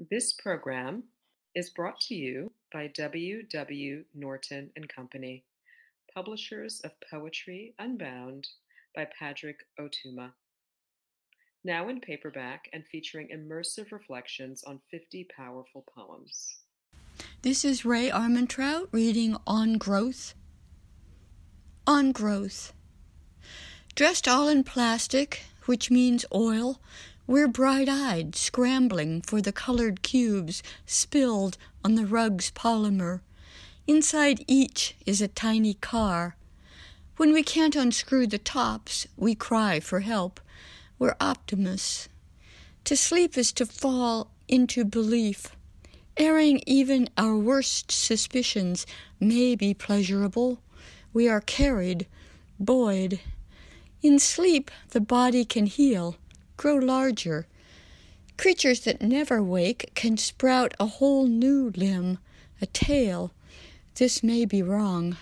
This program is brought to you by W. W. Norton and Company, publishers of Poetry Unbound by Padraig Ó Tuama. Now in paperback and featuring immersive reflections on 50 powerful poems. This is Rae Armantrout reading On Growth. On Growth. Dressed all in plastic, which means oil, we're bright eyed, scrambling for the colored cubes spilled on the rug's polymer. Inside each is a tiny car. When we can't unscrew the tops, we cry for help. We're optimists. To sleep is to fall into belief. Airing even our worst suspicions may be pleasurable. We are carried, buoyed. In sleep, the body can heal, grow larger. Creatures that never wake can sprout a whole new limb, a tail. This may be wrong.